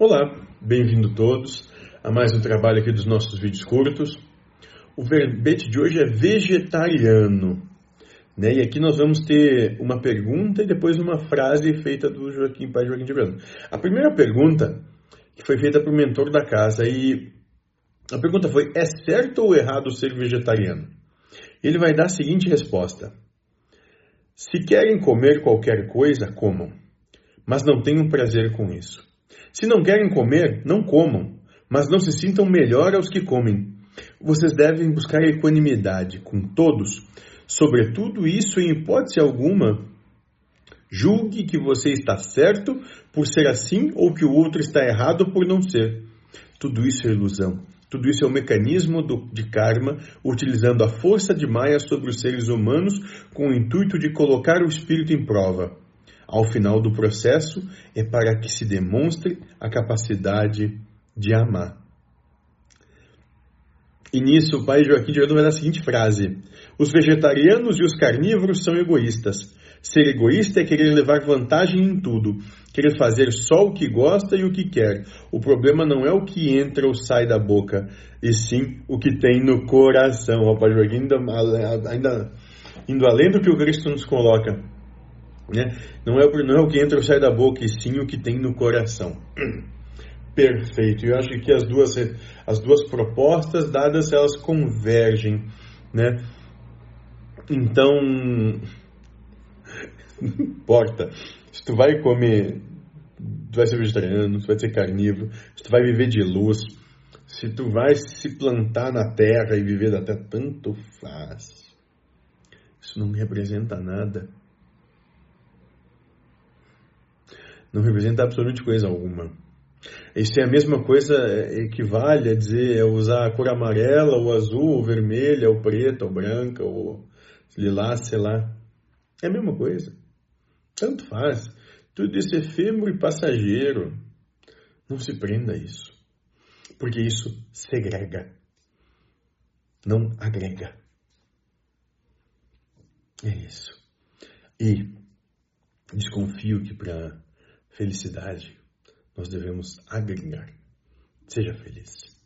Olá, bem-vindo todos a mais um trabalho aqui dos nossos vídeos curtos. O verbete de hoje é vegetariano. Né? E aqui nós vamos ter uma pergunta e depois uma frase feita do Joaquim Pai Joaquim de Brando. A primeira pergunta que foi feita para o mentor da casa e a pergunta foi: é certo ou errado ser vegetariano? Ele vai dar a seguinte resposta: Se querem comer qualquer coisa, comam, mas não tenham prazer com isso. Se não querem comer, não comam, mas não se sintam melhor aos que comem. Vocês devem buscar equanimidade com todos. Sobretudo isso, em hipótese alguma, julgue que você está certo por ser assim ou que o outro está errado por não ser. Tudo isso é ilusão. Tudo isso é um mecanismo do, de karma, utilizando a força de Maya sobre os seres humanos com o intuito de colocar o espírito em prova ao final do processo é para que se demonstre a capacidade de amar. E nisso o pai Joaquim de Arão vai dar a seguinte frase: Os vegetarianos e os carnívoros são egoístas. Ser egoísta é querer levar vantagem em tudo, querer fazer só o que gosta e o que quer. O problema não é o que entra ou sai da boca, e sim o que tem no coração. O pai Joaquim ainda, ainda indo além do que o Cristo nos coloca. Né? Não, é, não é o que entra ou sai da boca, e sim o que tem no coração. Perfeito. Eu acho que as duas, as duas propostas dadas, elas convergem. Né? Então, não importa. Se tu vai comer, tu vai ser vegetariano, tu vai ser carnívoro, se tu vai viver de luz, se tu vai se plantar na terra e viver da terra, tanto faz. Isso não me representa nada. Não representa absolutamente coisa alguma. Isso é a mesma coisa, é, equivale a dizer, é usar a cor amarela, ou azul, ou vermelha, ou preta, ou branca, ou lilás, sei lá. É a mesma coisa. Tanto faz. Tudo isso é efêmero e passageiro. Não se prenda a isso. Porque isso segrega. Não agrega. É isso. E desconfio que para felicidade, nós devemos agregar. Seja feliz.